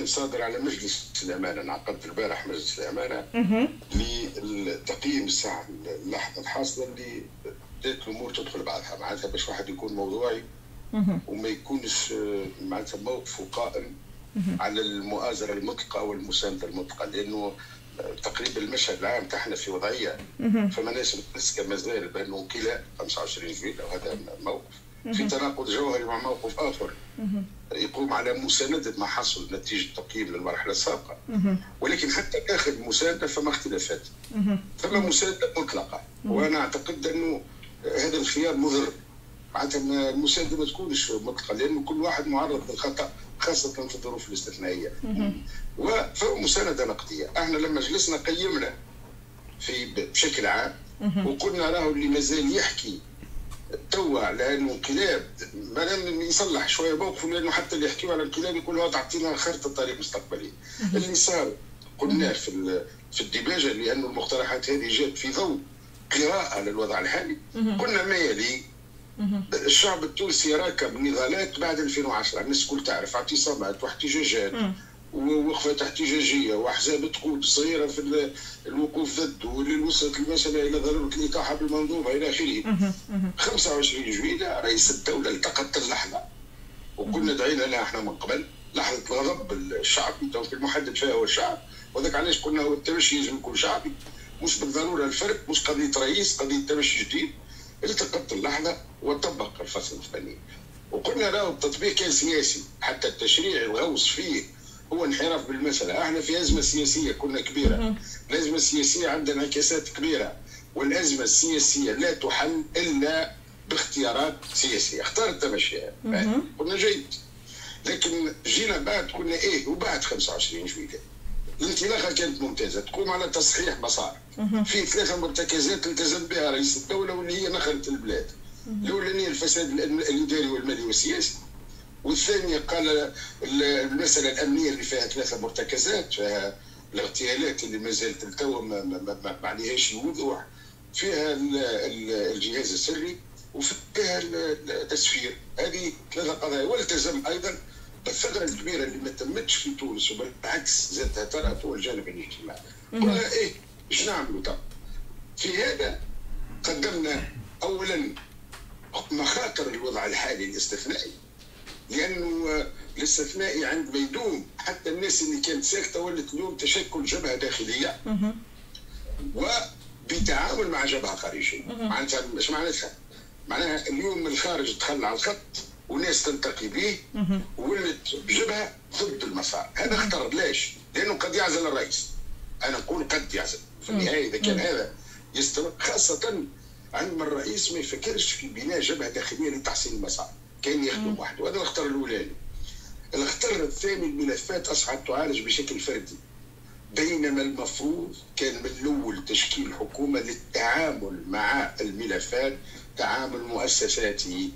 برلمان صادر على مجلس الأمانة انعقد البارح مجلس الأمانة لتقييم الساعة اللحظة الحاصلة اللي بدأت الأمور تدخل بعضها. معناتها باش واحد يكون موضوعي وما يكونش معناتها موقفه قائم على المؤازرة المطلقة والمسانده المطلقة لأنه تقريبا المشهد العام تاعنا في وضعية فما ناس متمسكه مازال بأنه كلا 25 جويل وهذا موقف. في تناقض جوهري مع موقف آخر. يقوم على مساندة ما حصل نتيجة تقييم للمرحلة السابقة. ولكن حتى داخل المسانده فما اختلافات فما مساندة مطلقة. وأنا أعتقد أنه هذا الخيار مضر. معناتها المساندة ما تكونش مطلقة لأنه كل واحد معرض للخطأ خاصة في الظروف الاستثنائية. ومسانده نقدية. أحنا لما جلسنا قيمنا في بشكل عام وقلنا له اللي مازال يحكي توا على انه انقلاب ما يصلح شوية موقفه لأنه حتى اللي يحكيوا على الانقلاب يقولوا تعطينا خريطه طريق مستقبلي اللي صار قلنا في في الدباجه لأنه المقترحات هذه جات في ضوء قراءة للوضع الحالي. قلنا ما يلي؟ الشعب التونسي راكب نضالات بعد 2010 الناس الكل تعرف اعتصامات واحتجاجات. ووقفات احتجاجيه وأحزاب تقود صغيرة في الوقوف ضد واللي وصلت المساله إلى ضرورة الاطاحه بالمنظومة إلى آخره. 25 جويلة رئيس الدولة التقط اللحظة. وكنا دعينا لها إحنا من قبل لحظة الغضب الشعبي في المحدد فيها هو الشعب. وذاك علاش قلنا هو التمشي يجب يكون شعبي مش بالضرورة الفرق مش قضية رئيس قضية تمشي جديد. التقط اللحظة وطبق الفصل الفني. وقلنا له التطبيق كان سياسي حتى التشريع الغوص فيه هو انحراف بالمسألة إحنا في أزمة سياسية كنا كبيرة. الأزمة السياسية عندها انعكاسات كبيرة. والأزمة السياسية لا تحل إلا باختيارات سياسية. اختارت تمشيها قلنا جيد. لكن جينا بعد قلنا إيه وبعد 25 جويلية الانطلاقة كانت ممتازة. تقوم على تصحيح مسار. في ثلاثة مرتكزات التزم بها رئيس الدولة واللي هي نخلت البلاد. الأولانية الفساد الإداري والمالي والسياسي. والثانية قال المسألة الأمنية اللي فيها ثلاثة مرتكزات فيها الاغتيالات اللي ما زالت التو ما عليهاش وضوح فيها الجهاز السري وفيها التسفير. هذه ثلاثة قضايا والتزم أيضا بالثغرة الكبيرة اللي ما تمتش في تونس وبالعكس زادتها ترى هو الجانب الاجتماعي قلنا إيه إيش نعملوا؟ طب في هذا قدمنا أولا مخاطر الوضع الحالي الاستثنائي. لأنه الاستثنائي عندما يدوم حتى الناس اللي كانت ساكتة ولت اليوم تشكل جبهة داخلية. وبتعامل مع جبهة خارجية. معناتها إيش معناتها؟ معناها اليوم الخارج دخل على الخط وناس تلتقي به. ولت بجبهه ضد المسار. هذا اختار ليش؟ لأنه قد يعزل الرئيس. أنا نقول قد يعزل. في النهاية إذا كان هذا يستمر خاصة عندما الرئيس ما يفكرش في بناء جبهة داخلية لتحسين المسار. كان يخدم وحده. وهذا الاخطار الأولاني. الاخطار الثاني الملفات اصبحت تعالج بشكل فردي. بينما المفروض كان من الأول تشكيل حكومة للتعامل مع الملفات تعامل مؤسساتي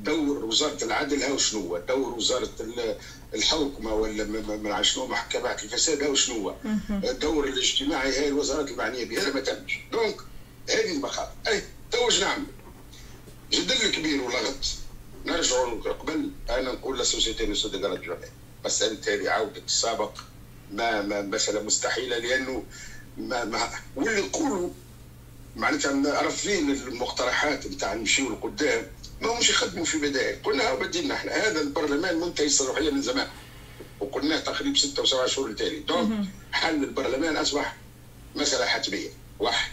دور وزارة العدل هاو شنو هو؟ دور وزارة الحوكمه ولا من شنو محكمات الفساد هاو شنو هو؟ الدور الاجتماعي هاي الوزارات المعنية به هذا ما تمش. دونك هذه المخاطر أي تو نعمل؟ جدل كبير ولغط نرجعوا قبل أنا نقول للسوسيتي دي جوني مساله هذه عوده السابق ما, ما مساله مستحيلة لأنه ما, ما واللي يقولوا معناتها رافضين المقترحات نتاع نمشيو لقدام ما همش يخدموا في بدائل. قلنا بديلنا إحنا. هذا البرلمان منتهي الصلاحية من زمان. وقلناه تقريبا ستة وسبعة شهور التالي donc حل البرلمان أصبح مسألة حتمية. واحد.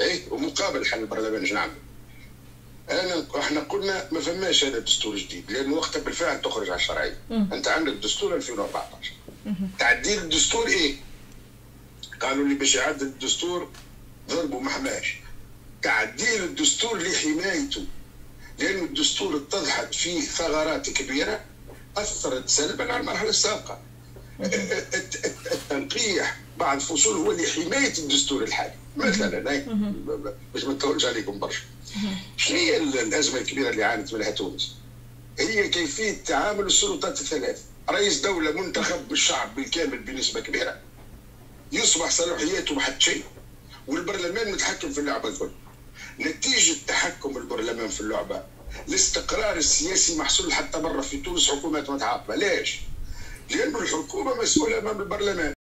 إيه؟ ومقابل حل البرلمان إيش نعمل؟ أنا إحنا قلنا ما فماش هذا دستور جديد لأنه وقتها بالفعل تخرج على الشرعية. أنت عندك دستور 2014 تعديل الدستور إيه؟ قالوا لي باش يعدل الدستور ضربوا ما حماش. تعديل الدستور لحمايته لأن الدستور اتضحت فيه ثغرات كبيرة أثرت سلبا على المرحلة السابقة. التنقيح بعض فصول هو لحماية الدستور الحالي. مثلا باش ما نطولش عليكم برشا. شنو هي الأزمة الكبيرة اللي عانت منها تونس؟ هي كيفية تعامل السلطات الثلاث. رئيس دولة منتخب بالشعب بالكامل بنسبة كبيرة. يصبح صلاحياته ما شيء والبرلمان متحكم في اللعبة الكل. نتيجة تحكم البرلمان في اللعبة الاستقرار السياسي محصول حتى برا في تونس حكومات متعاقبة. ليش؟ لأنه والحكومة مسؤوله امام البرلمان.